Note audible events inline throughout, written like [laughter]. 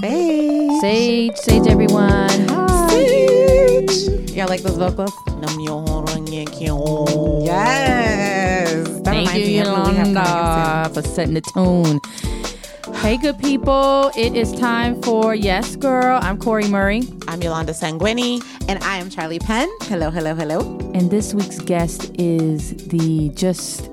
Sage. Sage, Sage, everyone. Hi. Sage. Y'all like those vocals? Yes. That Thank reminds you, me of what we have coming Yolanda, for setting the tone. Hey, good people. It is time for Yes Girl. I'm Cori Murray. I'm Yolanda Sangweni. And I am Charli Penn. Hello, hello, hello. And this week's guest is the just.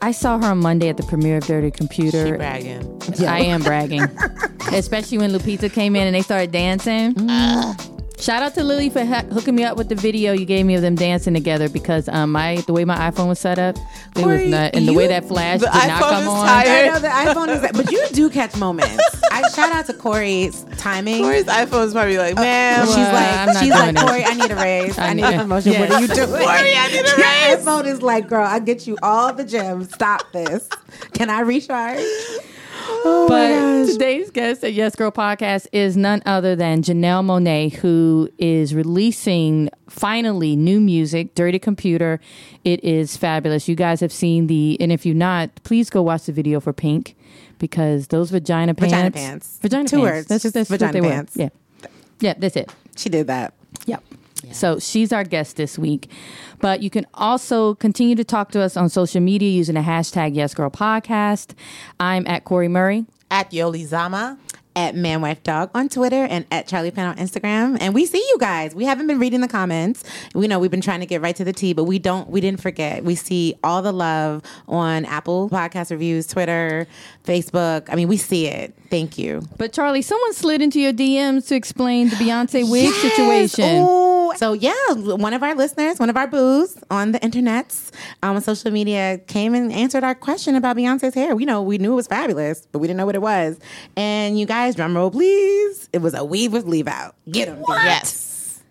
I saw her on Monday at the premiere of Dirty She Computer. bragging. I am bragging. [laughs] Especially when Lupita came in and they started dancing. Mm. Shout out to Lily for ha- hooking me up with the video you gave me of them dancing together because um my the way my iPhone was set up, it was Cori, not, and the way that flash the did not iPhone come is on. tired. I know the iPhone is, but you do catch moments. [laughs] I shout out to Cori's timing. Cori's iPhone is probably like, man, she's Well, like, I'm not she's doing like, it. Cori, I need a raise. I, I need need- a promotion. What are you doing? Cori, I need a Your raise. iPhone is like, girl, I get you all the gems. Stop this. Can I recharge? Oh but today's guest at Yes Girl Podcast is none other than Janelle Monáe, who is releasing finally new music, Dirty Computer. It is fabulous. You guys have seen the, and if you're not, please go watch the video for Pink because those vagina pants. Vagina pants. Vagina Two pants. words, That's just that's what vagina they were. pants. Yeah. Yeah, that's it. She did that. Yep. So she's our guest this week. But you can also continue to talk to us on social media using the hashtag YesGirlPodcast. I'm at Cori Murray. at Yoli Zama. at Manwife Dog on Twitter and at Charli Penn on Instagram. And we see you guys. We haven't been reading the comments. We know we've been trying to get right to the T, but we don't. We didn't forget. We see all the love on Apple Podcast reviews, Twitter, Facebook. I mean, we see it. Thank you. But Charli, someone slid into your DMs to explain the Beyonce wig Yes. situation. Ooh. So yeah, one of our listeners, one of our boos on the internets, um, on social media, came and answered our question about Beyonce's hair. We know we knew it was fabulous, but we didn't know what it was. And you guys, drum roll, please. It was a weave with leave out. Get them. Yes.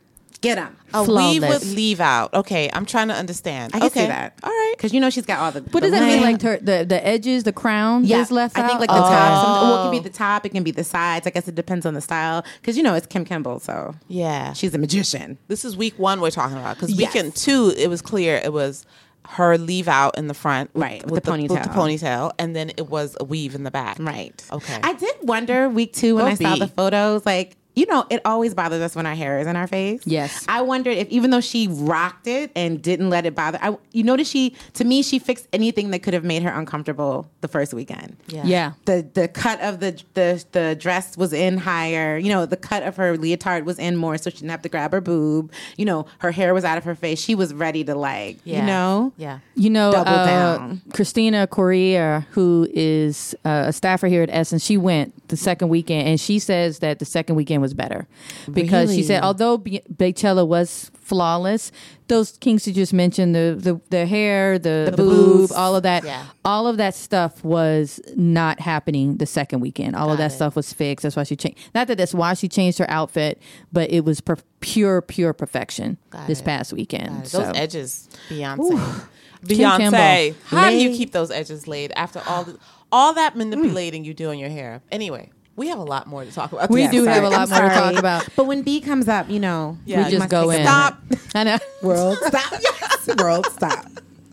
Get them. A weave Flawless. with leave out. Okay, I'm trying to understand. I can okay. see that. All right. Because you know she's got all the. What does that mean? Like her, the the edges, the crown yeah, is left I think out? like the Okay. top. Oh. Some, well, it can be the top. It can be the sides. I guess it depends on the style. Because you know it's Kim Kimble, so Yeah. she's a magician. this is week one we're talking about because Yes. weekend two it was clear it was her leave out in the front, with- Right, with With the with the ponytail. ponytail, and then it was a weave in the back. Right. Okay. I did wonder week two when Go I saw B. the photos, like, you know, it always bothers us when our hair is in our face. Yes. I wondered if even though she rocked it and didn't let it bother, I, you notice she, to me, she fixed anything that could have made her uncomfortable the first weekend. Yeah. Yeah. The the cut of the, the the dress was in higher. You know, the cut of her leotard was in more, so she didn't have to grab her boob. You know, her hair was out of her face. She was ready to like, Yeah. you know, Yeah. You know, Double uh, down. Christina Correa, who is uh, a staffer here at Essence, she went the second weekend, and she says that the second weekend was better because she said although Be- Beychella was flawless, those kinks you just mentioned the the, the hair, the, the, boob, all of that, Yeah. all of that stuff was not happening the second weekend. All of that it. stuff was fixed. That's why she changed. Not that that's why she changed her outfit, but it was per- pure, pure perfection Got this it. past weekend. So- Those edges, Beyonce. [laughs] Kim Beyonce, how do you keep those edges laid after all the, all that manipulating you do in your hair? Anyway, we have a lot more to talk about. We Yeah, do have a lot I'm more to talk about. But when B comes up, you know, Yeah, we just go in. Stop. [laughs] I know. World stop. [laughs] Yes. World stop.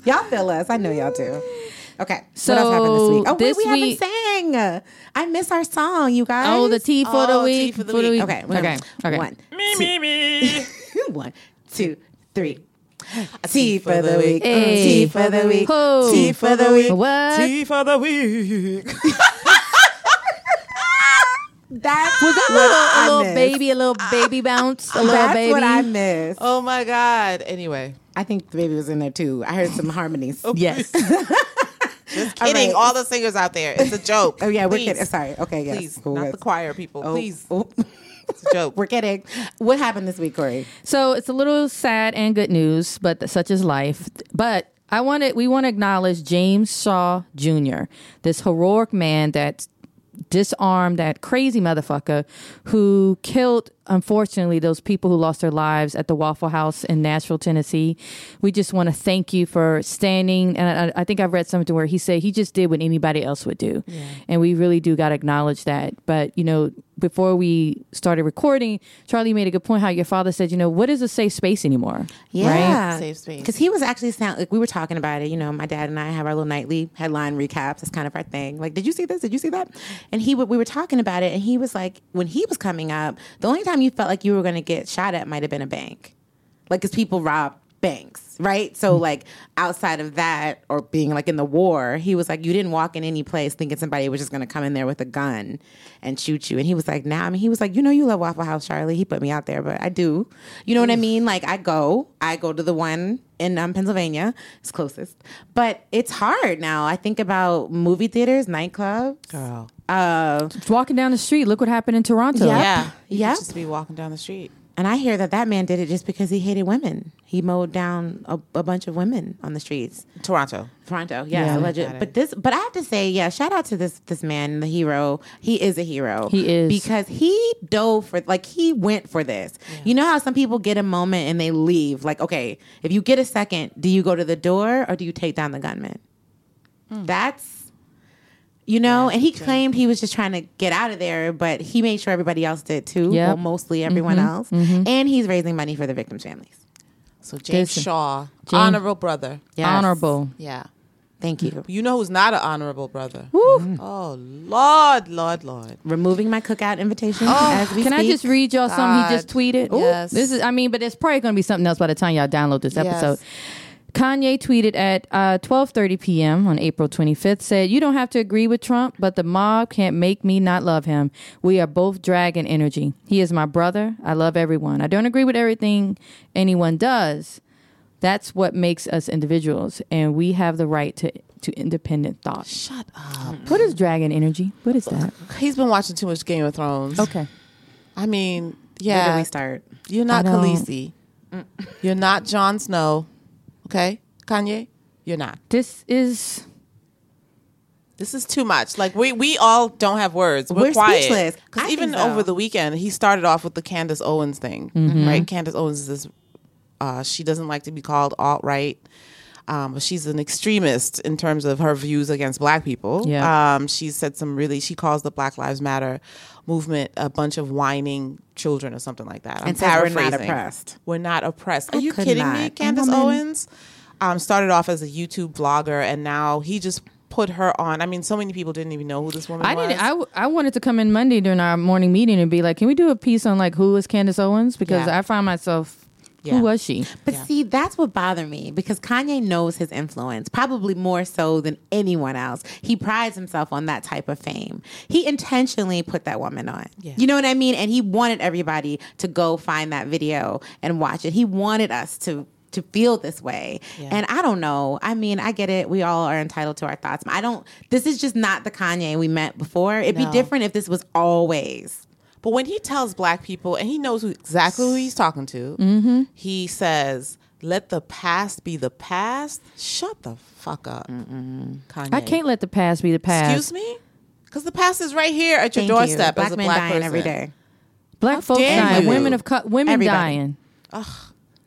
Y'all feel us. I know y'all do. Okay. So, what else happened this week? Oh, this wait, we week- haven't sang. I miss our song, you guys. Oh, the T oh, for the Oh, T week. for the week. Okay. we're Okay. Okay. One. Me, me, me. [laughs] One, two, three. T for the week. Hey. T for the week. Ho. T for the week. What? Tea for the week. That's Was that a what little, I a little miss. baby, a little baby bounce, a little That's baby? what I missed. Oh my God. Anyway, I think the baby was in there too. I heard some harmonies. [laughs] Oh, yes. just kidding. right. All the singers out there. It's a joke. Oh yeah, we're Please. kidding. Sorry. Okay, yes. Please, Cool, not yes. the choir people. Oh, Please, oh. [laughs] it's a joke. We're kidding. What happened this week, Cori? so it's a little sad and good news, but such is life. But I wanted, we want to acknowledge James Shaw Jr., this heroic man that disarmed that crazy motherfucker who killed unfortunately those people who lost their lives at the waffle house in nashville tennessee we just want to thank you for standing and I, I think i've read something where he said he just did what anybody else would do and we really do got to acknowledge that but you know before we started recording, Charli made a good point. How your father said, you know, what is a safe space anymore? Right? Yeah, Safe space. Because he was actually sound like we were talking about it. You know, my dad and I have our little nightly headline recaps. It's kind of our thing. Like, did you see this? Did you see that? And he would we were talking about it, and he was like, when he was coming up, the only time you felt like you were going to get shot at might have been a bank, like because people rob banks, right? So like outside of that, or being like in the war, he was like, you didn't walk in any place thinking somebody was just going to come in there with a gun and shoot you. And he was like, nah. I mean, he was like, you know, you love Waffle House, Charli. He put me out there, but I do. You know what I mean? Like I go, I go to the one in um, Pennsylvania. It's closest, but it's hard now. I think about movie theaters, nightclubs. Girl. Uh, Walking down the street, look what happened in Toronto. Yeah. Yeah. You Yep. could just be walking down the street. and I hear that that man did it just because he hated women. He mowed down a, a bunch of women on the streets. Toronto. Toronto, yes, Yeah. alleged. But this, but I have to say, yeah, shout out to this this man, the hero. He is a hero. He is. because he dove for like he went for this. You know how some people get a moment and they leave. Like, okay, if you get a second, do you go to the door or do you take down the gunman? Hmm. That's you know, and he claimed he was just trying to get out of there, but he made sure everybody else did too. Yep. Well, mostly everyone Mm-hmm. else, and he's raising money for the victims' families. So James Listen. Shaw, James- honorable brother. Yes. Honorable. Yeah. Thank you. You know who's not an honorable brother? Oh Lord, Lord, Lord. Removing my cookout invitation as we Can I just read y'all something he just God. tweeted? Yes. This is, I mean, but it's probably going to be something else by the time y'all download this Yes. episode. Kanye tweeted at uh, 12:30 p.m. on April 25th said, "You don't have to agree with Trump, but the mob can't make me not love him. We are both dragon energy. He is my brother. I love everyone. I don't agree with everything anyone does. That's what makes us individuals, and we have the right to to independent thought. Shut up. What is dragon energy? What is that? He's been watching too much Game of Thrones. Okay. I mean, yeah. Where do we start? You're not Khaleesi. You're not Jon Snow. Okay, Kanye. You're not. This is This is too much. Like we we all don't have words. We're, We're quiet. speechless. Because even so. over the weekend, he started off with the Candace Owens thing, Mm-hmm. right? Candace Owens is this. Uh, she doesn't like to be called alt right. Um, but she's an extremist in terms of her views against black people. Yeah. Um, she said some really, she calls the Black Lives Matter movement a bunch of whining children or something like that. I'm And we're not oppressed. We're not oppressed. Are I you kidding me? not. Candace Woman. Owens um, started off as a YouTube blogger, and now he just put her on. I mean, so many people didn't even know who this woman was. I was. didn't. I, w- I wanted to come in Monday during our morning meeting and be like, "Can we do a piece on like who is Candace Owens?" Because Yeah. I find myself, Yeah. who was she? But Yeah. see, that's what bothered me because Kanye knows his influence, probably more so than anyone else. He prides himself on that type of fame. He intentionally put that woman on. Yeah. You know what I mean? And he wanted everybody to go find that video and watch it. He wanted us to to feel this way. Yeah. And I don't know. I mean, I get it. We all are entitled to our thoughts. I don't this is just not the Kanye we met before. It'd No. be different if this was always. But when he tells black people, and he knows who, exactly who he's talking to, Mm-hmm. he says, "Let the past be the past." Shut the fuck up, Kanye. I can't let the past be the past. Excuse me, because the past is right here at your Thank you. doorstep Black as a men black dying person every day. Black folks dying, you. women of co- women Everybody. dying.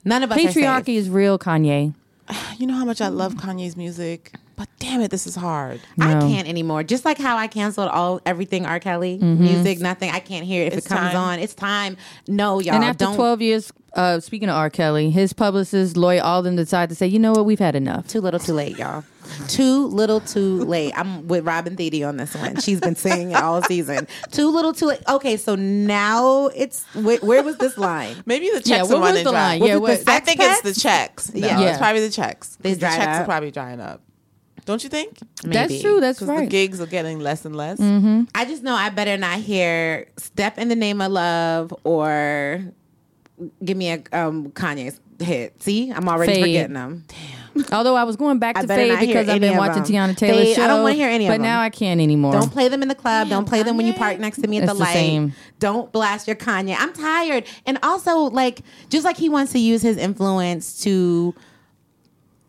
None of us. Patriarchy is real, Kanye. [sighs] You know how much I love Kanye's music, but damn it, this is hard. I can't anymore. Just like how I canceled all everything R. Kelly music, nothing. I can't hear it if It's it comes time. on. It's time. No, y'all and after don't. 12 years, uh, speaking of R. Kelly, his publicist, Lloyd Alden, decided to say, you know what, we've had enough. Too little, too late, y'all. Too little, too late. I'm with Robin Thede on this one. She's been saying it all season. Too little, too late. Okay, so now it's where, where was this line? Maybe the checks Yeah, what was the dry. line? Was Yeah, it what- the I think pets? it's the checks. No, Yeah. it's probably the checks. They the dried checks are probably drying up. Don't you think? That's true. That's Because the gigs are getting less and less. I just know I better not hear "Step in the Name of Love" or give me a um, Kanye's hit. See, I'm already Fade. forgetting them. Damn. Although I was going back I to Fade because I've been watching them. Teyana Taylor's Fade, show. I don't wanna hear any of them. But now I can't anymore. Don't play them in the club. Damn, Don't play them when you park next to me at It's the the light. same. Don't blast your Kanye. I'm tired. And also, like, just like he wants to use his influence to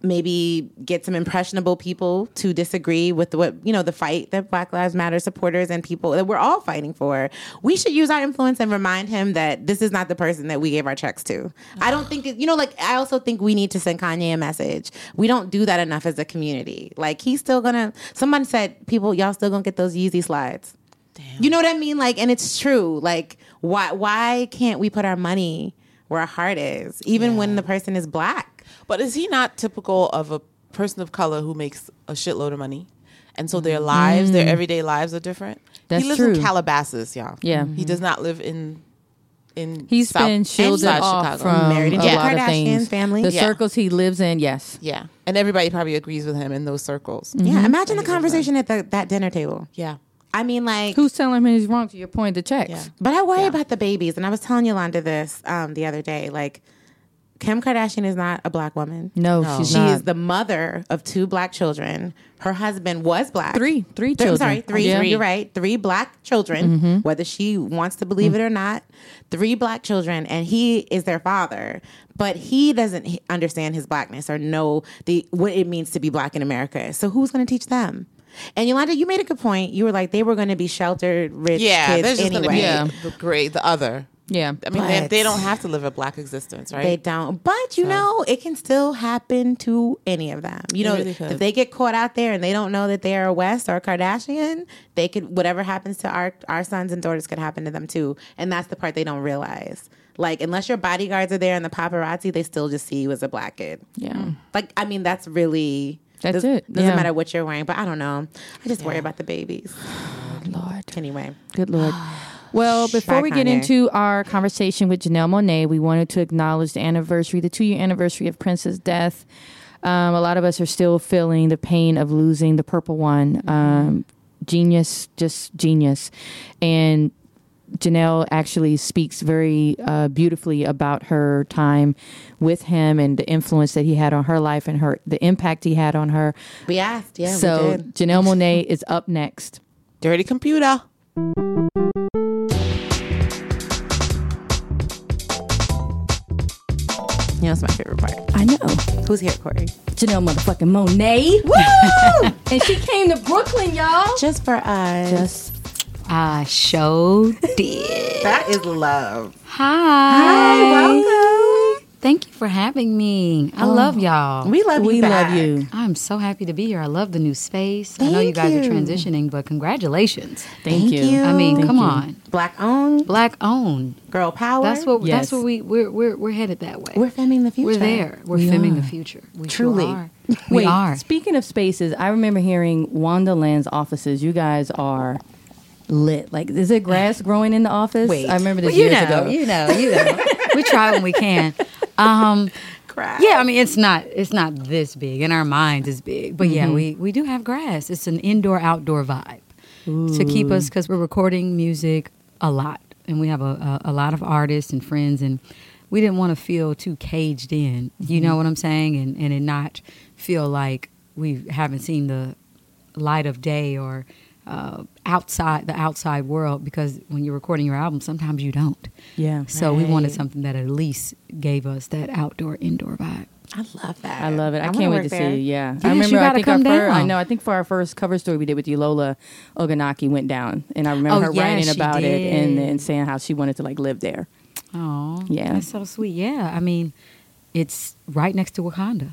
maybe get some impressionable people to disagree with what you know the fight that Black Lives Matter supporters and people that we're all fighting for. We should use our influence and remind him that this is not the person that we gave our checks to. I don't think it, you know like I also think we need to send Kanye a message. We don't do that enough as a community. Like he's still gonna. Someone said people y'all still gonna get those Yeezy slides. You know what I mean? Like, and it's true. Like, why why can't we put our money where our heart is, even when the person is black? But is he not typical of a person of color who makes a shitload of money? And so their mm-hmm. lives, their everyday lives are different. That's he lives true. in Calabasas, y'all. Yeah. He mm-hmm. does not live in in He's South- been shielded inside off Chicago. from Married a into the lot of Kardashian things. family. The Yeah. circles he lives in, yes. Yeah. And everybody probably agrees with him in those circles. Yeah, mm-hmm. imagine the conversation at the, that dinner table. Yeah. I mean, like, Who's telling him he's wrong to your point, the checks? Yeah. but I worry about the babies. And I was telling Yolanda this um, the other day. Like, Kim Kardashian is not a black woman. No, No. she's She not. is the mother of two black children. Her husband was black. Three. Three Th- I'm children. sorry, three. Yeah. You're right. Three black children, mm-hmm. whether she wants to believe it or mm-hmm. not. Three black children, and he is their father. But he doesn't understand his blackness or know the what it means to be black in America. So who's going to teach them? And Yolanda, you made a good point. You were like they were going to be sheltered, rich Yeah. kids There's just anyway. going to be Yeah. the great, the other. Yeah. I mean, they, they don't have to live a black existence, right? They don't. But you know, it can still happen to any of them. You know, really if they get caught out there and they don't know that they are a West or a Kardashian, they could whatever happens to our our sons and daughters could happen to them too. And that's the part they don't realize. Like unless your bodyguards are there and the paparazzi, they still just see you as a black kid. Yeah. Hmm. Like I mean, that's really That's does- it. Doesn't Yeah. matter what you're wearing, but I don't know. I just worry about the babies. Good [sighs] Lord. Anyway, Good Lord. [sighs] Well, before we get into our conversation with Janelle Monáe, we wanted to acknowledge the anniversary, the two year anniversary of Prince's death. Um, a lot of us are still feeling the pain of losing the purple one. Um, genius, just genius. And Janelle actually speaks very uh, beautifully about her time with him and the influence that he had on her life and her the impact he had on her. we asked. Yeah, we so did. Janelle Monáe is up next. Dirty computer. You know, it's my favorite part. I know. Who's here, Cori? Janelle motherfucking Monáe. [laughs] Woo! [laughs] and she came to Brooklyn, y'all. Just for us. Just I sure [laughs] did. that is love. Hi. welcome. Thank you for having me. I oh, love y'all. We love you. we love you. I'm so happy to be here. I love the new space. Thank I know you guys you. are transitioning, but congratulations. Thank, Thank you. you. I mean, Thank come you. on. Black owned, Black owned. girl power. That's what Yes. that's what we we're we're we're headed that way. we're filming the future. We're there. We're We filming are. the future. We Truly. sure are. [laughs] We Wait, are. speaking of spaces, I remember hearing Wondaland's offices. You guys are lit. Like, is it grass growing in the office? Wait. I remember this Well, you years know, ago. you know, you know. [laughs] we try when we can. Um, [laughs] Cry. yeah, I mean it's not it's not this big. In our minds, it's big, but Mm-hmm. yeah, we we do have grass. It's an indoor outdoor vibe to keep us because we're recording music a lot, and we have a, a a lot of artists and friends, and we didn't want to feel too caged in. You Mm-hmm. know what I'm saying, and and it not feel like we haven't seen the light of day or uh, outside the outside world because when you're recording your album, sometimes you don't. Yeah. So we wanted something that at least gave us that outdoor indoor vibe. I love that. I love it. I, wanna can't wait to there. see. Yeah, Yes, I remember. you I gotta think come our fir- I know. I think for our first cover story we did with Yola Oganaki went down, and I remember Oh, her yeah, writing she about it and did. then saying how she wanted to like live there. Oh, Yeah. that's so sweet. Yeah, I mean, it's right next to Wakanda.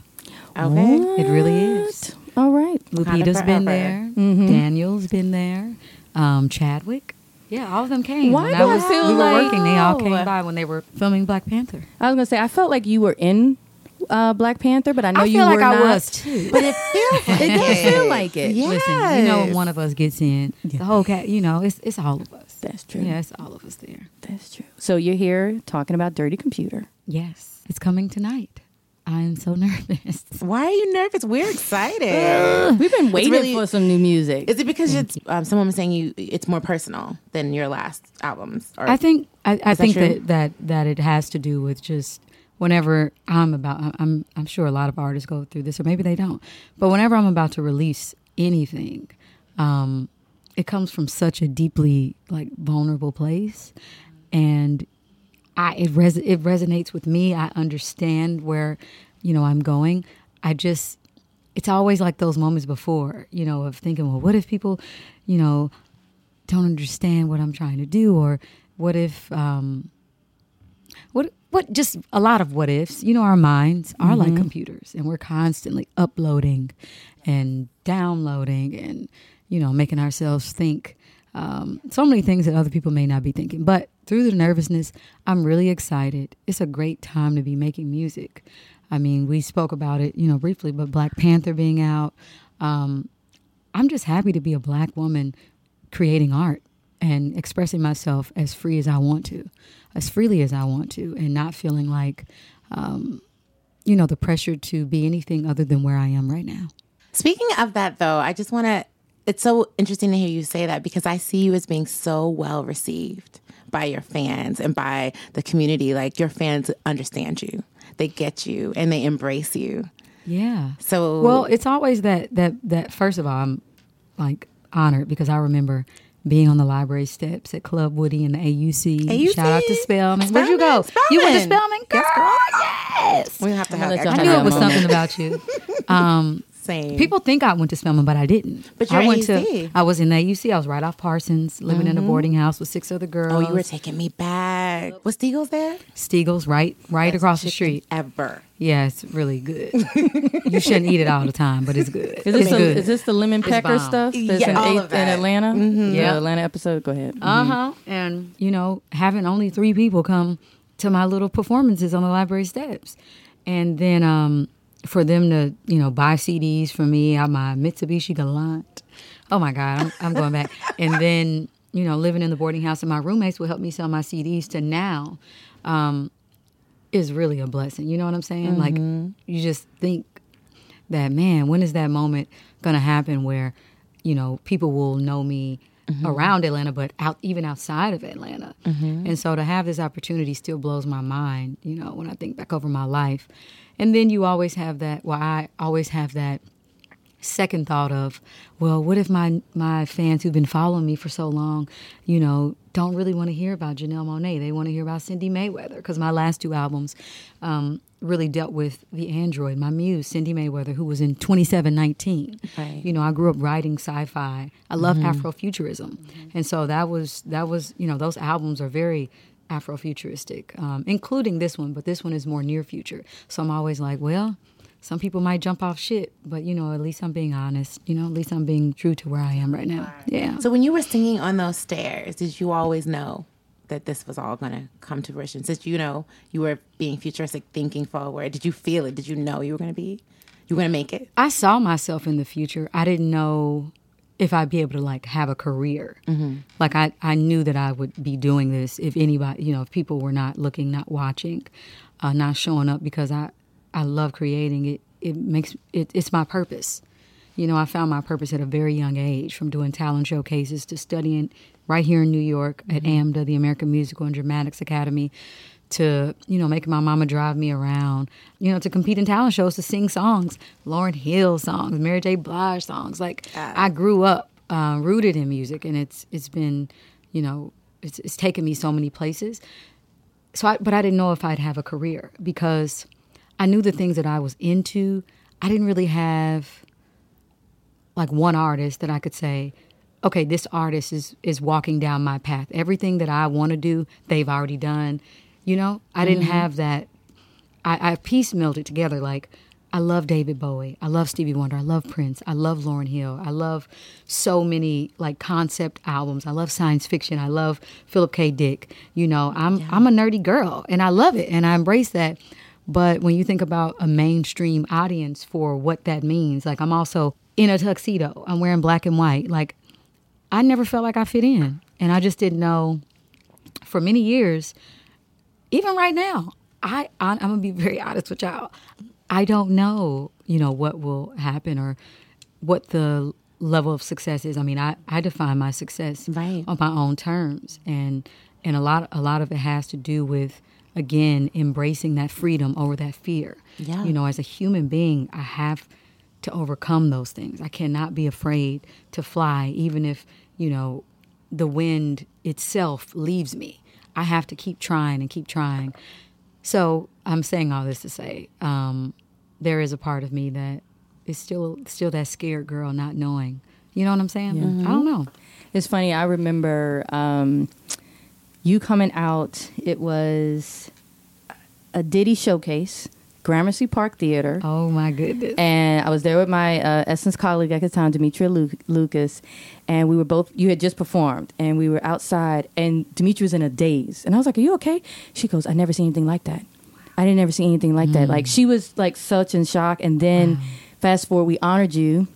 Okay. It really is. All right. Lupita's forever. been there. Mhm. Daniel's been there. Um, Chadwick. Yeah, all of them came. Why When do I I was, feel we were working? They all came by when they were filming Black Panther. I was gonna say I felt like you were in uh, Black Panther, but I know I you feel were like I not. was too. But it feels. it does feel [laughs] like it. Yeah. Listen, you know, when one of us gets in, the whole cat. You know, it's it's all of us. That's true. Yeah, it's all of us there. That's true. So you're here talking about Dirty Computer. Yes, it's coming tonight. I am so nervous. [laughs] Why are you nervous? We're excited. We've been waiting really- for some new music. Is it because it's um, someone was saying you it's more personal than your last albums? Or I think I, I that think true? that, that that it has to do with just whenever I'm about I'm I'm sure a lot of artists go through this or maybe they don't. But whenever I'm about to release anything, um, it comes from such a deeply like vulnerable place and I it res- it resonates with me. I understand where you know I'm going. I just it's always like those moments before, you know, of thinking, well, what if people, you know, don't understand what I'm trying to do, or what if, um, what what just a lot of what ifs. You know, our minds are like computers, and we're constantly uploading and downloading, and you know, making ourselves think um, so many things that other people may not be thinking. But through the nervousness, I'm really excited. It's a great time to be making music. I mean, we spoke about it, you know, briefly, but Black Panther being out. Um, I'm just happy to be a black woman creating art and expressing myself as free as I want to, as freely as I want to, and not feeling like, um, you know, the pressure to be anything other than where I am right now. Speaking of that, though, I just want to. It's so interesting to hear you say that because I see you as being so well received by your fans and by the community. Like your fans understand you, they get you, and they embrace you. Yeah. So Well, it's always that that that first of all, I'm like honored because I remember being on the library steps at Club Woody and the AUC. AUC? Shout out to Spelman. Where'd you go? Spelman, You went to Spelman. Spelman, girl. Yes. we have to have gonna let that I knew it was moment. something about you. [laughs] Um, same. people think I went to Spelman, but I didn't. But you're I went AUC. to. I was in the AUC. I was right off Parsons, living in a boarding house with six other girls. oh, you were taking me back. Was Steagles there? Steagles, right, right across the street. Ever. Yeah, it's really good. [laughs] you shouldn't eat it all the time, but it's good. Is this, it's the, good. is this the lemon pecker stuff that's Yeah, in, all eighth, of that. in Atlanta? Mm-hmm. Yeah. The Atlanta episode. Go ahead. Uh huh. And you know, having only three people come to my little performances on the library steps, and then um, for them to you know buy CDs for me on my Mitsubishi Galant. Oh my God, I'm, I'm going back. [laughs] and then you know, living in the boarding house, and my roommates would help me sell my CDs. To now, um, is really a blessing. You know what I'm saying? Like you just think that man, when is that moment gonna happen where, you know, people will know me around Atlanta, but out even outside of Atlanta. And so to have this opportunity still blows my mind, you know, when I think back over my life. And then you always have that well, I always have that second thought of, well, what if my my fans who've been following me for so long, you know, don't really want to hear about Janelle Monáe. They want to hear about Cindi Mayweather because my last two albums um, really dealt with the android, my muse, Cindi Mayweather, who was in 2719. Right. You know, I grew up writing sci-fi. I love Afrofuturism, and so that was that was you know those albums are very Afrofuturistic, um, including this one, but this one is more near future. So I'm always like, well, some people might jump off shit, but you know, at least I'm being honest. You know, at least I'm being true to where I am right now. Yeah. So when you were singing on those stairs, did you always know that this was all going to come to fruition? Since you know you were being futuristic, thinking forward, did you feel it? Did you know you were going to be, you were going to make it? I saw myself in the future. I didn't know if I'd be able to like have a career. Like I, I knew that I would be doing this if anybody, you know, if people were not looking, not watching, uh, not showing up because I, I love creating it. It makes it, it's my purpose. You know, I found my purpose at a very young age from doing talent showcases to studying right here in New York at AMDA, the American Musical and Dramatics Academy, to, you know, making my mama drive me around, you know, to compete in talent shows, to sing songs, Lauryn Hill songs, Mary J. Blige songs. Like, I grew up uh, rooted in music, and it's it's been, you know, it's, it's taken me so many places. So, I, but I didn't know if I'd have a career because I knew the things that I was into. I didn't really have like one artist that I could say, okay, this artist is is walking down my path. Everything that I want to do, they've already done. You know, I didn't mm-hmm. have that. I, I piecemealed it together. Like, I love David Bowie. I love Stevie Wonder. I love Prince. I love Lauryn Hill. I love so many like concept albums. I love science fiction. I love Philip K. Dick. You know, I'm I'm a nerdy girl and I love it and I embrace that. But when you think about a mainstream audience for what that means, like I'm also in a tuxedo. I'm wearing black and white. Like I never felt like I fit in. And I just didn't know for many years, even right now, I, I I'm gonna be very [laughs] honest with y'all. I don't know, you know, what will happen or what the level of success is. I mean, I, I define my success Right. on my own terms, and and a lot a lot of it has to do with again embracing that freedom over that fear. Yeah. You know, as a human being, I have to overcome those things. I cannot be afraid to fly, even if you know the wind itself leaves me. I have to keep trying and keep trying. So I'm saying all this to say um, there is a part of me that is still still that scared girl, not knowing. You know what I'm saying? I don't know. It's funny. I remember um, you coming out. It was a Diddy showcase, Gramercy Park Theater. Oh my goodness. And I was there with my uh, Essence colleague at the time, Demetria Lu- Lucas, and we were both. You had just performed, and we were outside, and Demetria was in a daze, and I was like, "Are you okay?" She goes, "I never seen anything like that. I didn't ever see anything like that." Like she was like such in shock. And then, fast forward, we honored you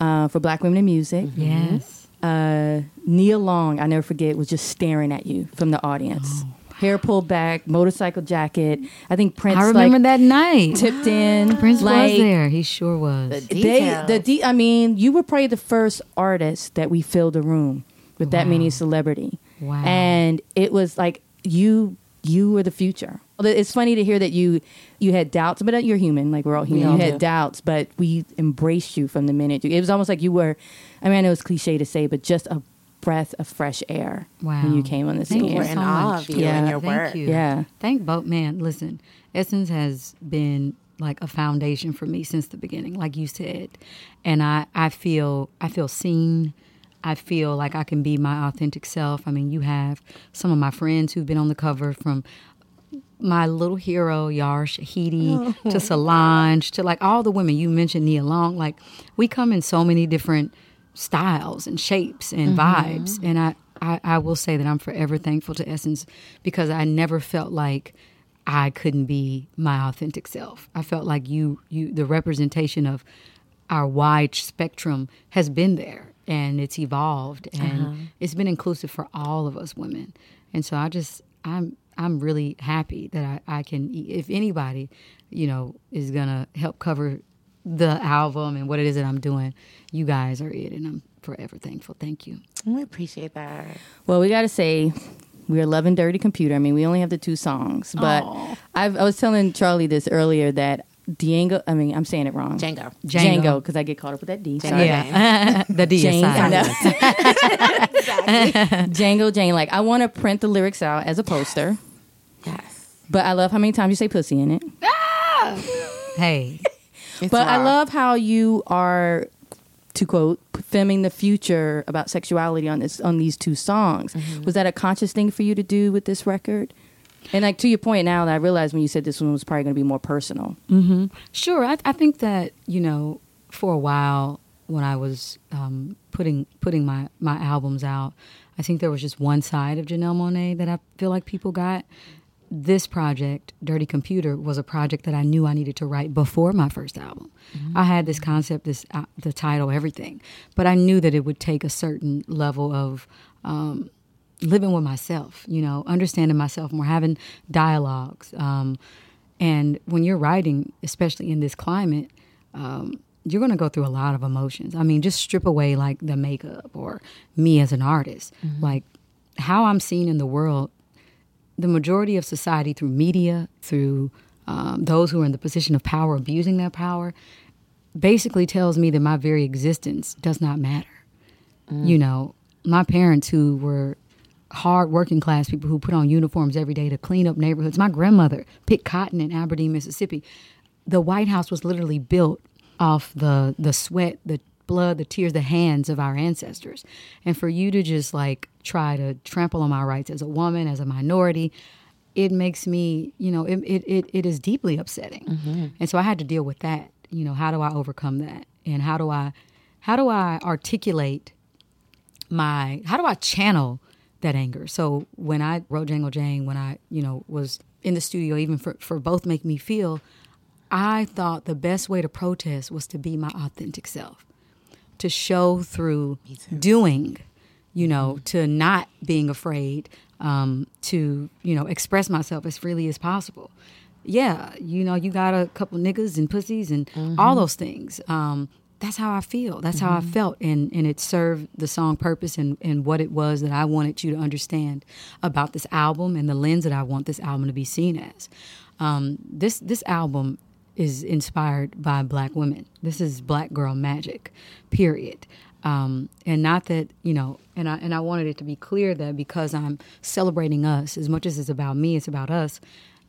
uh, for Black Women in Music. yes. Uh, Nia Long, I never forget, was just staring at you from the audience. Hair pulled back, motorcycle jacket. I think Prince I remember like, that night. tipped in. [gasps] Prince like, was there. He sure was. The they the de- I mean, you were probably the first artist that we filled a room with that many celebrity. Wow. And it was like you you were the future. It's funny to hear that you you had doubts, but uh, you're human, like we're all human. We all you had do. doubts, but we embraced you from the minute. you- It was almost like you were. I mean, I know it's cliche to say, but just a breath of fresh air Wow. when you came on the scene. We're you in so awe of you Yeah. and your Thank work. you. Yeah. Thank both. Man, listen, Essence has been like a foundation for me since the beginning, like you said, and I I feel I feel seen. I feel like I can be my authentic self. I mean, you have some of my friends who've been on the cover from my little hero Yara Shahidi oh. to Solange to like all the women you mentioned Nia Long like we come in so many different styles and shapes and mm-hmm. vibes and I, I I will say that I'm forever thankful to Essence because I never felt like I couldn't be my authentic self. I felt like you you the representation of our wide spectrum has been there and it's evolved and uh-huh. it's been inclusive for all of us women. And so I just I'm I'm really happy that I, I can if anybody, you know, is gonna help cover the album and what it is that I'm doing, you guys are it and I'm forever thankful. Thank you. We appreciate that. Well, we got to say we're loving Dirty Computer. I mean, we only have the two songs, but I've, I was telling Charli this earlier that Django. I mean, I'm saying it wrong. Django. Django. Django, because I get caught up with that D. Django. Sorry. Yeah. [laughs] the D Jane, aside. I know. [laughs] Django Jane. Like, I want to print the lyrics out as a poster, Yes. but I love how many times you say pussy in it. Ah! Hey. It's But I love how you are, to quote, filming the future about sexuality on this on these two songs. Was that a conscious thing for you to do with this record? And like to your point now, that I realized when you said this one was probably going to be more personal. Sure, I, I think that you know, for a while when I was um, putting putting my my albums out, I think there was just one side of Janelle Monáe that I feel like people got. This project, Dirty Computer, was a project that I knew I needed to write before my first album. I had this concept, this uh, the title, everything, but I knew that it would take a certain level of um, living with myself, you know, understanding myself more, having dialogues. Um, and when you're writing, especially in this climate, um, you're going to go through a lot of emotions. I mean, just strip away like the makeup or me as an artist, like how I'm seen in the world. The majority of society, through media, through um, those who are in the position of power, abusing that power, basically tells me that my very existence does not matter. You know, my parents who were hard working class people who put on uniforms every day to clean up neighborhoods. My grandmother picked cotton in Aberdeen, Mississippi. The White House was literally built off the the sweat, the blood, the tears, the hands of our ancestors. And for you to just like try to trample on my rights as a woman, as a minority, it makes me, you know, it it, it, it is deeply upsetting. Mm-hmm. And so I had to deal with that. You know, how do I overcome that? And how do I how do I articulate my how do I channel that anger? So when I wrote Django Jane, when I, you know, was in the studio even for, for both make me feel, I thought the best way to protest was to be my authentic self. To show through doing, you know, to not being afraid, um, to, you know, express myself as freely as possible. Yeah, you know, you got a couple niggas and pussies and all those things. Um, that's how I feel. That's how I felt. And, and it served the song purpose and, and what it was that I wanted you to understand about this album and the lens that I want this album to be seen as. Um, this this album is inspired by black women. This is black girl magic, period. Um, and not that you know, and I and I wanted it to be clear that because I'm celebrating us as much as it's about me, it's about us.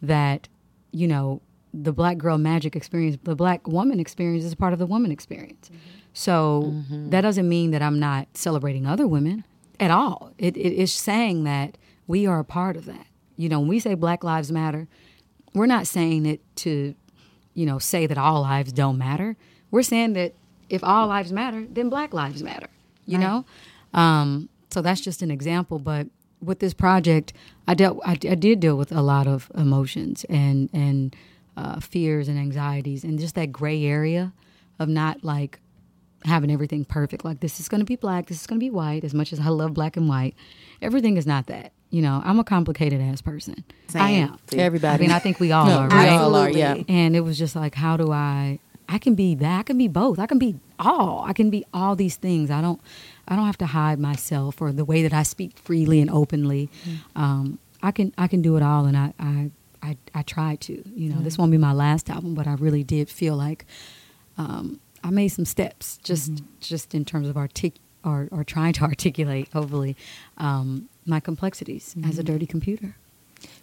That you know, the black girl magic experience, the black woman experience is a part of the woman experience. So that doesn't mean that I'm not celebrating other women at all. It, it is saying that we are a part of that. You know, when we say Black Lives Matter, we're not saying it to you know, say that all lives don't matter. We're saying that if all lives matter, then Black lives matter. You know, um, so that's just an example. But with this project, I dealt, I, I did deal with a lot of emotions and and uh, fears and anxieties, and just that gray area of not like having everything perfect. Like this is going to be black, this is going to be white. As much as I love black and white, everything is not that. You know, I'm a complicated ass person. I Same. am. Everybody. I mean, I think we all No, are, we right? all are, yeah. And it was just like, how do I? I can be that. I can be both. I can be all. I can be all these things. I don't. I don't have to hide myself or the way that I speak freely and openly. Um, I can. I can do it all, and I. I. I, I tried to. You know, this won't be my last album, but I really did feel like um, I made some steps, just just in terms of artic or or trying to [laughs] articulate, hopefully, um, my complexities as a dirty computer.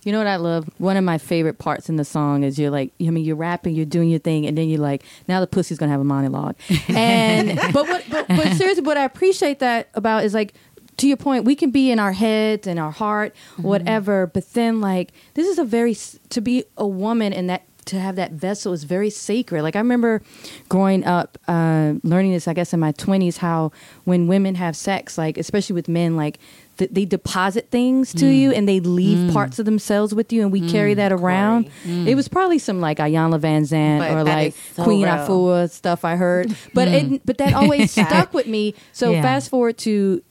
You know what I love? One of my favorite parts in the song is you're like, I mean, you're rapping, you're doing your thing, and then you're like, now the pussy's gonna have a monologue. [laughs] And but what? But, but [laughs] seriously, what I appreciate that about is like. To your point, we can be in our heads and our heart, whatever. But then, like, this is a very to be a woman in that to have that vessel is very sacred. Like I remember growing up, uh, learning this. I guess in my twenties, how when women have sex, like especially with men, like th- they deposit things to mm. you and they leave mm. parts of themselves with you, and we carry mm, that around. It was probably some like Iyanla Vanzant But or like so Queen real. Afua stuff I heard, [laughs] but it, but that always [laughs] stuck with me. So Yeah. fast forward to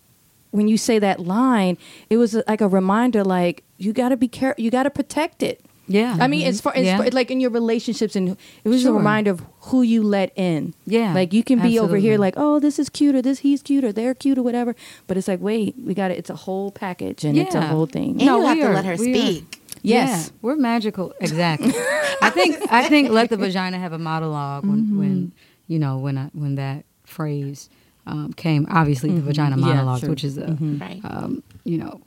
when you say that line, it was uh, like a reminder, like you got to be careful, you got to protect it. Yeah. I mean, as far as Yeah. far- like in your relationships, and it was a reminder of who you let in. Yeah, like you can be over here like, oh, this is cute, or this he's cute, or they're cute, or whatever. But it's like, wait, we got it. It's a whole package, and it's a whole thing. And you have we to are- let her we are- speak. Yes. Yeah, we're magical. Exactly. [laughs] I think I think let the [laughs] vagina have a monologue when, when you know when I, when that phrase um, came. Obviously, the vagina Yeah, monologues, true. which is a Right. um, you know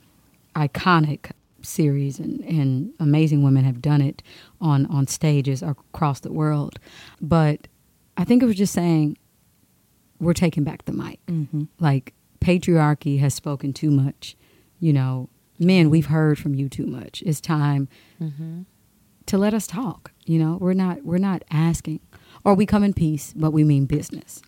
iconic series, and, and amazing women have done it on on stages across the world. But I think it was just saying we're taking back the mic. Mm-hmm. Like patriarchy has spoken too much. You know, men, we've heard from you too much. It's time mm-hmm. to let us talk. You know, we're not we're not asking, or we come in peace, but we mean business.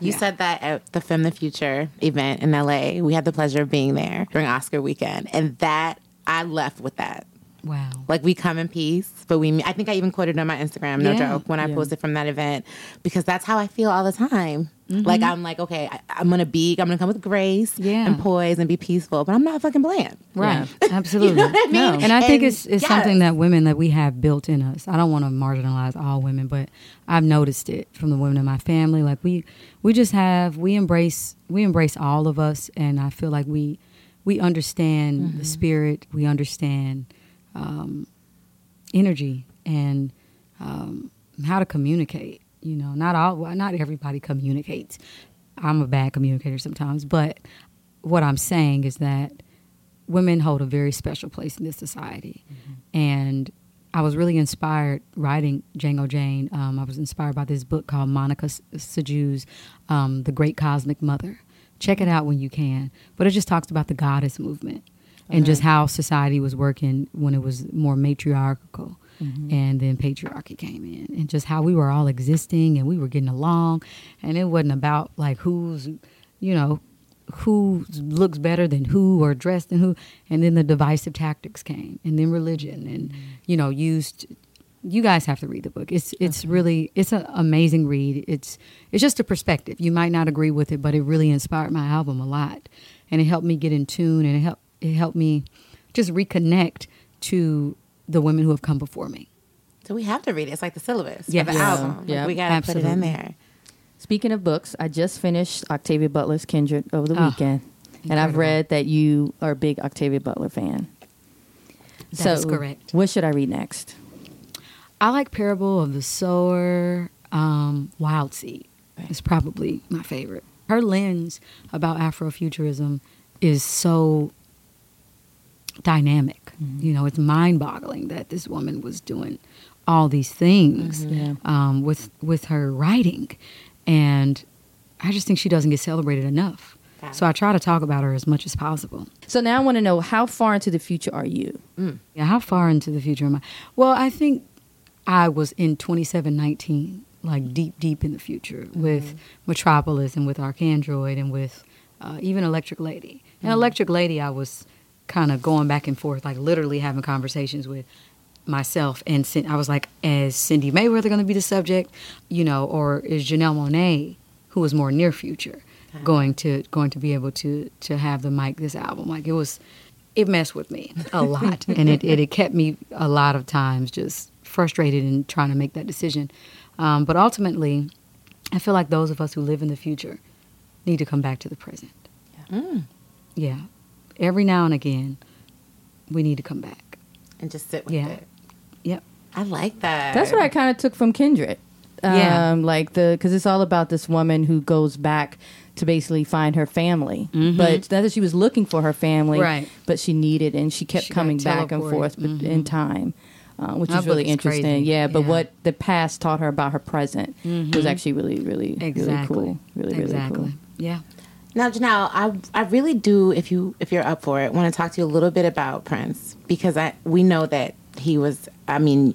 You Yeah. said that at the Fem the Future event in LA. We had the pleasure of being there during Oscar weekend, and that I left with that. Wow. Like we come in peace, but we. I think I even quoted on my Instagram, no Yeah. joke, when I Yeah. posted from that event, because that's how I feel all the time. Mm-hmm. Like I'm like, okay, I, I'm gonna be, I'm gonna come with grace Yeah. and poise and be peaceful, but I'm not fucking bland. Right. Absolutely. [laughs] You know what I mean? And I think And it's it's yes. something that women that we have built in us. I don't want to marginalize all women, but I've noticed it from the women in my family. Like we we just have we embrace we embrace all of us and I feel like we we understand Mm-hmm. the spirit, we understand um, energy and um, how to communicate. You know, not all, not everybody communicates. I'm a bad communicator sometimes, but what I'm saying is that women hold a very special place in this society, and I was really inspired writing Django Jane. Um, I was inspired by this book called Monica Sjöö's um, "The Great Cosmic Mother." Check it out when you can. But it just talks about the goddess movement and just how society was working when it was more matriarchal. Mm-hmm. And then patriarchy came in and just how we were all existing and we were getting along. And it wasn't about like who's you know who looks better than who or dressed than who. And then the divisive tactics came and then religion and mm-hmm. you know used you guys have to read the book it's it's really it's an amazing read it's it's just a perspective you might not agree with it but it really inspired my album a lot and it helped me get in tune and it helped it helped me just reconnect to the women who have come before me So we have to read it. It's like the syllabus Yes. for the Yeah. album. Like, Yeah. we gotta put it in there. Speaking of books, I just finished Octavia Butler's Kindred over the Oh, weekend, and I've read that you are a big Octavia Butler fan. That is correct. What should I read next? I like Parable of the Sower, um, Wild Seed. It's probably my favorite. Her lens about Afrofuturism is so dynamic. You know, it's mind-boggling that this woman was doing all these things Yeah. um, with with her writing, and I just think she doesn't get celebrated enough. Got So I try to talk about her as much as possible. So now I want to know how far into the future are you? Yeah, how far into the future am I? Well, I think I was in 2719, like mm. deep, deep in the future mm-hmm. with Metropolis and with ArchAndroid and with uh, even Electric Lady. And mm. Electric Lady, I was kind of going back and forth, like literally having conversations with myself and Cin- I was like, is Cindi Mayweather going to be the subject, you know, or is Janelle Monáe, who was more near future, uh-huh. going to going to be able to to have the mic this album? Like it was, it messed with me a lot, [laughs] and it, it it kept me a lot of times just frustrated in trying to make that decision. Um, but ultimately, I feel like those of us who live in the future need to come back to the present. Yeah, every now and again, we need to come back. and just sit with Yeah. it. Yep. I like that. That's what I kind of took from Kindred. Um, Yeah. like the because it's all about this woman who goes back to basically find her family, but it's not that she was looking for her family, Mm-hmm. Right. But she needed, and she kept She coming back and teleported. forth but in time. Uh, which That is really is interesting, crazy. yeah. But Yeah. Mm-hmm. what the past taught her about her present was actually really, really, Exactly. really cool. Really, really exactly. cool. Yeah. Now, Janelle, I I really do, if you if you're up for it, want to talk to you a little bit about Prince because I we know that he was, I mean,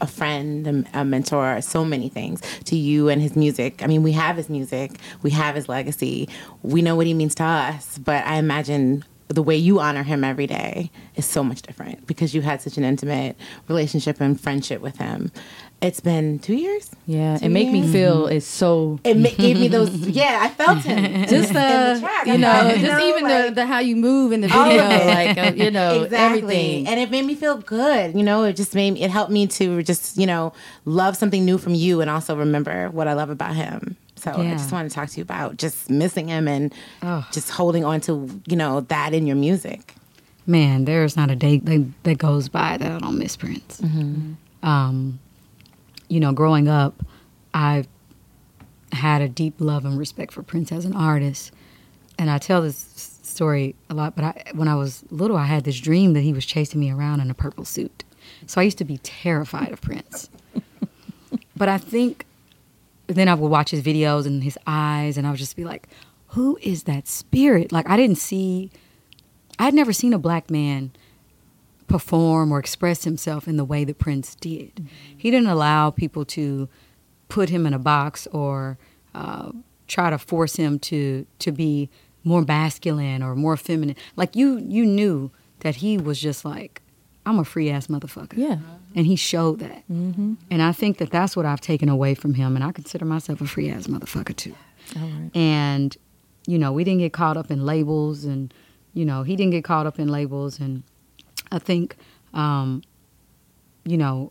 a friend, a, a mentor, so many things to you and his music. I mean, we have his music, we have his legacy, we know what he means to us, but I imagine the way you honor him every day is so much different because you had such an intimate relationship and friendship with him. It's been two years. Yeah, Two and make me feel is so It ma- gave me those. [laughs] Yeah, I felt him. just the, the track. you know, just know, even the, like- the how you move in the All video, like uh, you know, exactly. everything. And it made me feel good. You know, it just made me, it helped me to just you know love something new from you and also remember what I love about him. So I just wanted to talk to you about just missing him and Oh. just holding on to you know that in your music. Man, there's not a day that, that goes by that I don't miss Prince. Um, you know, growing up, I had a deep love and respect for Prince as an artist, and I tell this story a lot. But I, when I was little, I had this dream that he was chasing me around in a purple suit. So I used to be terrified of Prince. [laughs] but I think then I would watch his videos and his eyes, and I would just be like, "Who is that spirit?" Like I didn't see. I had never seen a black man perform or express himself in the way that Prince did. He didn't allow people to put him in a box or uh, try to force him to to be more masculine or more feminine. Like you, you knew that he was just like, I'm a free ass motherfucker. yeah, And he showed that. Mm-hmm. And I think that that's what I've taken away from him. And I consider myself a free ass motherfucker too. all right. And, you know, we didn't get caught up in labels and, you know, he didn't get caught up in labels. And I think, um, you know,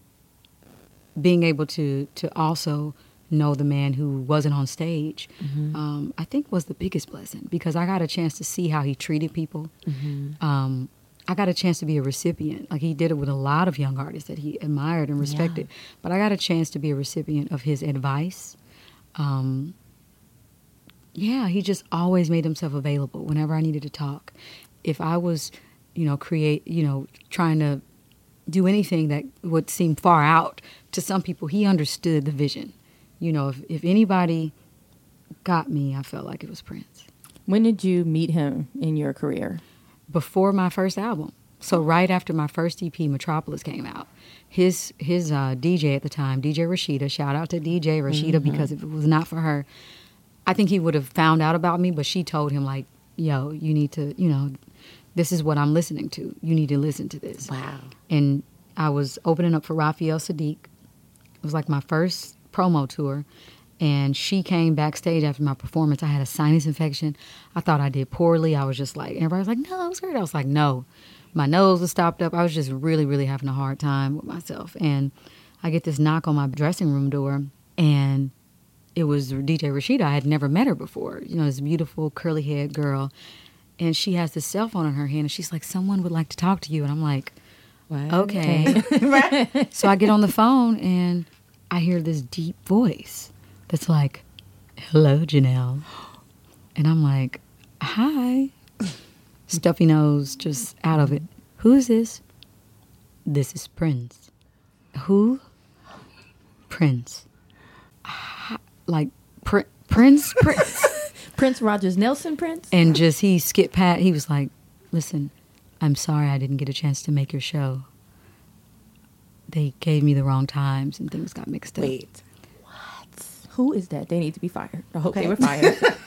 being able to, to also know the man who wasn't on stage, um, I think was the biggest blessing because I got a chance to see how he treated people. Um, I got a chance to be a recipient. Like he did it with a lot of young artists that he admired and respected. But I got a chance to be a recipient of his advice. Um, yeah, he just always made himself available whenever I needed to talk. If I was, you know, create, you know, trying to do anything that would seem far out to some people, he understood the vision. You know, if, if anybody got me, I felt like it was Prince. When did you meet him in your career? Before my first album. So right after my first EP, Metropolis came out, his his uh, DJ at the time, DJ Rashida, shout out to DJ Rashida because if it was not for her, I think he would have found out about me. But she told him like, "Yo, you need to, you know, this is what I'm listening to. You need to listen to this." Wow. and I was opening up for Raphael Saadiq. It was like my first promo tour. And she came backstage after my performance. I had a sinus infection. I thought I did poorly. I was just like, everybody was like, no, I was great. I was like, no. My nose was stopped up. I was just really, really having a hard time with myself. And I get this knock on my dressing room door, and it was DJ Rashida. I had never met her before. You know, this beautiful curly haired girl. And she has this cell phone in her hand, and she's like, someone would like to talk to you. And I'm like, Okay. [laughs] So I get on the phone and I hear this deep voice that's like, hello, Janelle. And I'm like, hi. Stuffy nose, just out of it. Who is this? This is Prince. Who? Prince. Like, pr- Prince? Prince? [laughs] Prince Rogers Nelson Prince? and just he skipped pat. He was like, "Listen, I'm sorry I didn't get a chance to make your show. they gave me the wrong times and things got mixed up. Wait. Who is that? They need to be fired. I hope Okay. they were fired. [laughs]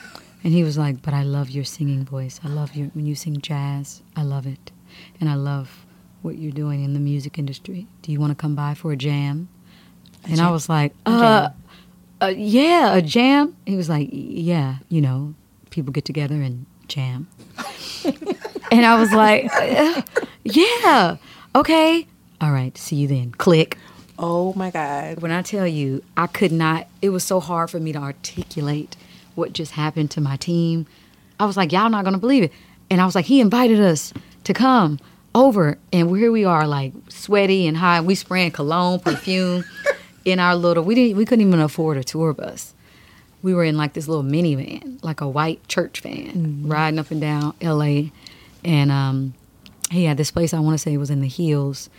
And he was like, "But I love your singing voice. I love your when you sing jazz. I love it, and I love what you're doing in the music industry. Do you want to come by for a jam?" And I was like, "Uh, uh, yeah, a jam." He was like, "Yeah, you know, people get together and jam." [laughs] and I was like, "Uh, "Yeah, okay, all right. See you then." Click. Oh my God. When I tell you, I could not, it was so hard for me to articulate what just happened to my team. I was like, y'all not going to believe it. And I was like, he invited us to come over. And here we are, like sweaty and high. We spraying cologne, perfume [laughs] in our little, we, didn't, we couldn't even afford a tour bus. We were in like this little minivan, like a white church van, riding up and down LA. And um, he had this place, I want to say it was in the hills.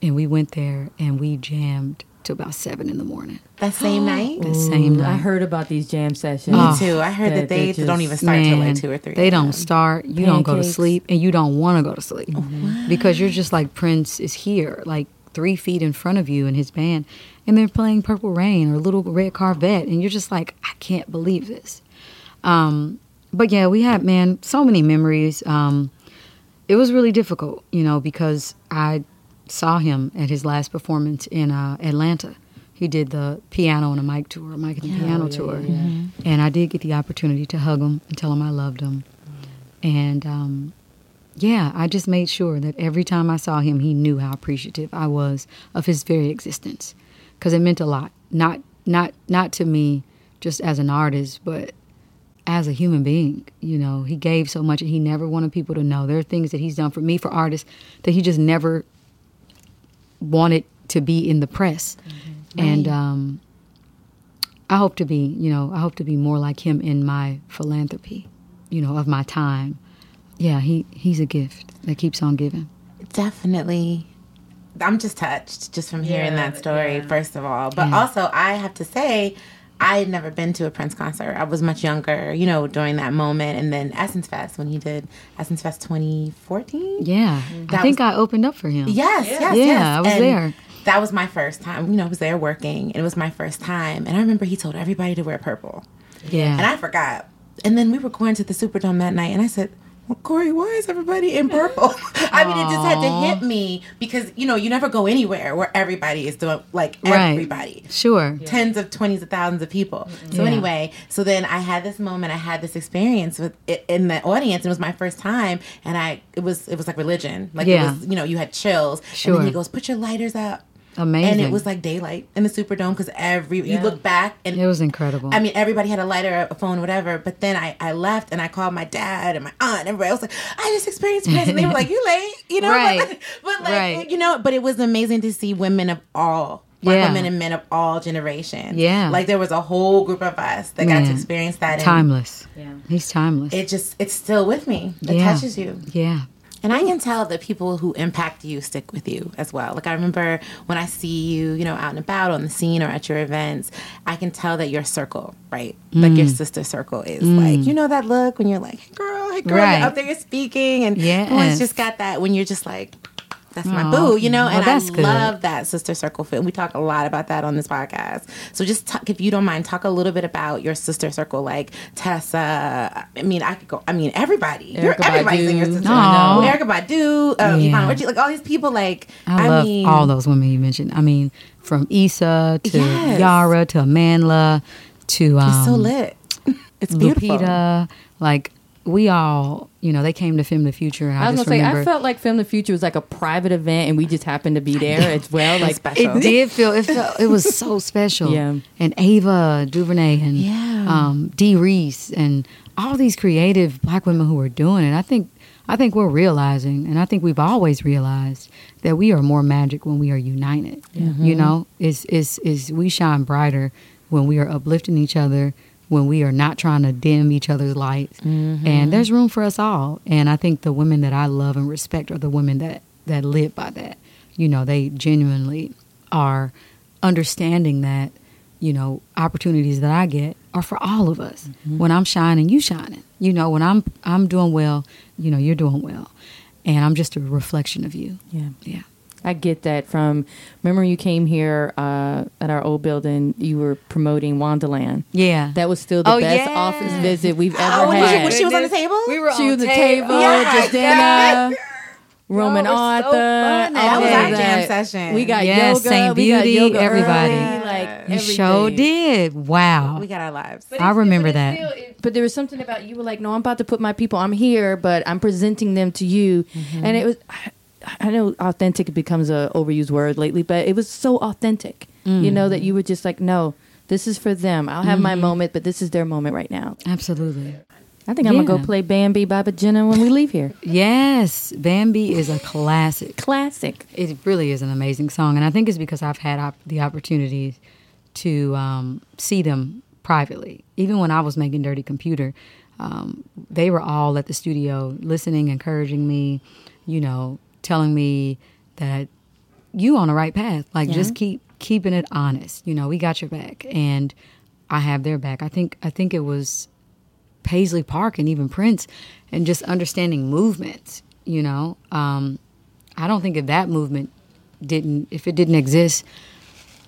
And we went there and we jammed till about seven in the morning. That same [gasps] night? The same I night. I heard about these jam sessions. Me too. I heard that, That they they're don't even start till like two or three. They don't start. You don't go to sleep, and you don't want to go to sleep because you're just like Prince is here, like three feet in front of you and his band, and they're playing Purple Rain or Little Red Corvette, and you're just like, I can't believe this. Um, but yeah, we had man so many memories. Um, it was really difficult, you know, because I saw him at his last performance in uh, Atlanta. He did the piano and a mic tour, a mic and a piano tour, and I did get the opportunity to hug him and tell him I loved him. And um, yeah, I just made sure that every time I saw him, he knew how appreciative I was of his very existence, because it meant a lot. Not not not to me just as an artist, but as a human being. You know, he gave so much, and he never wanted people to know. There are things that he's done for me for artists that he just never wanted to be in the press. And um, I hope to be, you know, I hope to be more like him in my philanthropy, you know, of my time. Yeah, he he's a gift that keeps on giving. Definitely. I'm just touched just from hearing Yeah, that story, yeah. first of all. But Yeah. also, I have to say, I had never been to a Prince concert. I was much younger, you know, during that moment. And then Essence Fest, when he did Essence Fest 2014. Yeah, That I think I opened up for him. Yes, yes, Yeah, yes. I was And there. That was my first time. You know, I was there working, and it was my first time. And I remember he told everybody to wear purple. yeah. And I forgot. And then we were going to the Superdome that night, and I said, well, Cori, why is everybody in purple? [laughs] I mean, it just had to hit me because, you know, you never go anywhere where everybody is doing, like, Right. everybody. sure. Tens of twenties of thousands of people. So Yeah. anyway, so then I had this moment. I had this experience with it in the audience. And it was my first time, and I it was it was like religion. Like Yeah. it was, you know, you had chills. And Sure. then he goes, "Put your lighters up." Amazing. And it was like daylight in the Superdome because every you look back and It was incredible. I mean, everybody had a lighter, a phone, whatever. But then I, I left and I called my dad and my aunt. And everybody was like, I just experienced [laughs] this, And they were like, you late, you know? Right. But, [laughs] but like, Right. you know, but it was amazing to see women of all, black Yeah. women and men of all generations. Yeah. Like there was a whole group of us that got to experience that. timeless. Yeah. He's timeless. It just, it's still with me. It yeah. touches you. Yeah. And I can tell that people who impact you stick with you as well. Like I remember when I see you, you know, out and about on the scene or at your events, I can tell that your circle, right? Like Mm. your sister circle is like, you know that look when you're like, hey girl, hey girl, Right. up there, you're speaking, and Yes. everyone's just got that when you're just like, that's my Aw. boo, you know, and I good. love that sister circle fit. We talk a lot about that on this podcast. So just talk, if you don't mind, talk a little bit about your sister circle, like Tessa. I mean, I could go. I mean, everybody. Erykah You're everybody's in your sister. Aw. Erykah Badu, um, Yeah. Yvonne Ritchie, like all these people. Like I, I, love mean, all those women you mentioned. I mean, from Issa to Yes. Yara to Amandla to um, It's so lit. [laughs] It's beautiful. Lupita. Like we all, you know, they came to Fem the Future, and I, I was just gonna say, remember I felt like Fem the Future was like a private event, and we just happened to be [laughs] there as well. Like, special. it did feel it felt it was so [laughs] special. Yeah. And Ava DuVernay and Yeah. um, Dee Rees and all these creative black women who are doing it. I think I think we're realizing, and I think we've always realized that we are more magic when we are united. You know, is is is we shine brighter when we are uplifting each other. When we are not trying to dim each other's lights, mm-hmm. and there's room for us all. And I think the women that I love and respect are the women that that live by that. You know, they genuinely are understanding that you know opportunities that I get are for all of us. Mm-hmm. When I'm shining, you shining. You know, when I'm I'm doing well, you know, you're doing well, and I'm just a reflection of you. yeah. Yeah. I get that from. Remember, you came here uh, at our old building. You were promoting Wondaland. Yeah. That was still the Oh, best yeah. office visit we've ever Oh, when she, had. when she was on the table? We were She on was the table, Yes, Jidenna, [laughs] Roman Y'all so Arthur. That was of our jam session. We got Yes, yoga. Saint we got Beauty, yoga everybody. early, like You sure did. Wow. we got our lives. I remember But that. still- it- but there was something about you were like, no, I'm about to put my people. I'm here, but I'm presenting them to you, Mm-hmm. and it was. I, I know authentic becomes a overused word lately, but it was so authentic. Mm. You know that you were just like, no, this is for them. I'll have Mm-hmm. my moment, but this is their moment right now. Absolutely. I think I'm gonna go play Bambi by Jenna when we leave here. Yes. Bambi is a classic. Classic. It really is an amazing song, and I think it's because I've had op- the opportunity to um, see them privately. Even when I was making Dirty Computer, um, they were all at the studio listening, encouraging me, you know, telling me that you on the right path. Like just keep keeping it honest. You know, we got your back, and I have their back. I think I think it was Paisley Park and even Prince, and just understanding movement. You know, um, I don't think if that movement didn't, if it didn't exist,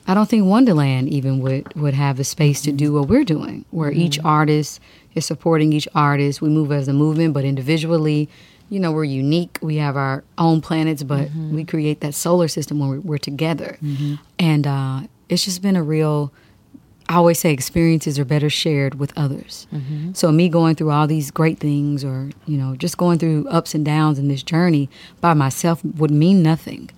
I don't think Wondaland even would would have the space to do what we're doing, where each artist is supporting each artist. We move as a movement, but individually, you know, we're unique. We have our own planets, but we create that solar system when we're, we're together, and uh, it's just been a real. I always say experiences are better shared with others. So me going through all these great things, or you know, just going through ups and downs in this journey by myself would mean nothing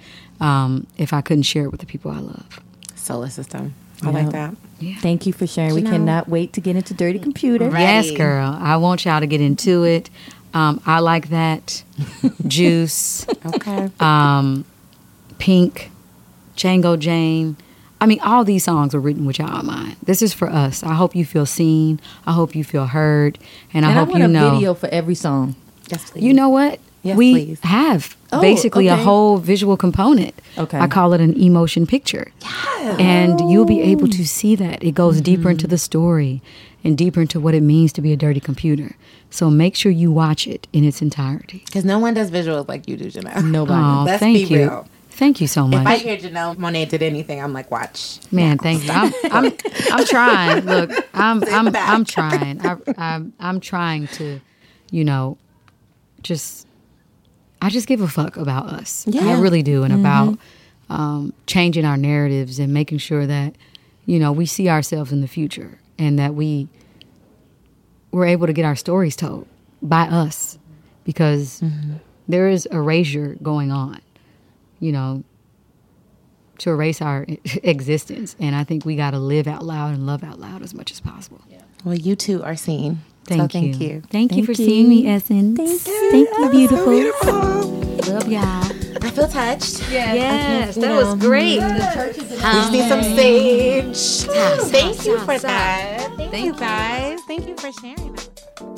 um, if I couldn't share it with the people I love. Solar system. I like that. Yeah. Thank you for sharing. We Janelle. cannot wait to get into Dirty Computer. Right. Yes, girl. I want y'all to get into it. Um, I like that. [laughs] Juice, Okay. um, Pink, Django Jane. I mean, all these songs were written with y'all in mind. This is for us. I hope you feel seen. I hope you feel heard, and I And I hope want you a know. video for every song. yes, please. You know what? Yes, we please. have Oh, basically a whole visual component. Okay. I call it an emotion picture. And you'll be able to see that. It goes deeper into the story and deeper into what it means to be a dirty computer. So make sure you watch it in its entirety. Because no one does visuals like you do, Janelle. [laughs] Nobody. Oh, Let's thank be you. real. Thank you so much. If I hear Janelle Monáe did anything, I'm like, watch. Man, thank you. I'm, I'm, [laughs] I'm trying. Look, I'm, I'm, back. I'm trying. I, I'm, I'm trying to, you know, just, I just give a fuck about us. Yeah. I really do, and about um, changing our narratives and making sure that, you know, we see ourselves in the future and that we, we're able to get our stories told by us, because mm-hmm. there is erasure going on. You know, to erase our [laughs] existence. And I think we got to live out loud and love out loud as much as possible. Well, you two are seen. Thank so you. Thank you. Thank, you for you. seeing me, Essence. Thank you. Thank you, beautiful. Love y'all. I feel touched. Yes, you that know. was great. We need some sage. Thank you for that. Thank, you guys. Thank you for sharing. that.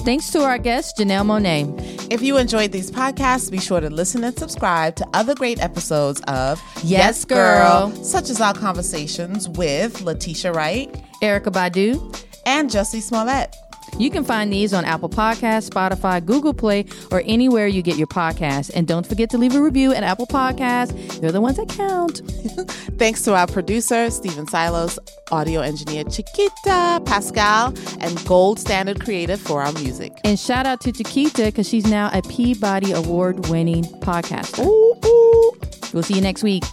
Thanks to our guest, Janelle Monáe. If you enjoyed these podcasts, be sure to listen and subscribe to other great episodes of Yes, Girl. such as our conversations with Letitia Wright Erykah Badu. and Jussie Smollett. You can find these on Apple Podcasts, Spotify, Google Play, or anywhere you get your podcasts. And don't forget to leave a review at Apple Podcasts. They're the ones that count. [laughs] Thanks to our producer, Steven Psyllos, audio engineer Chiquita Pascal, and Gold Standard Creative for our music. And shout out to Chiquita because she's now a Peabody Award winning podcaster. Ooh, ooh. We'll see you next week.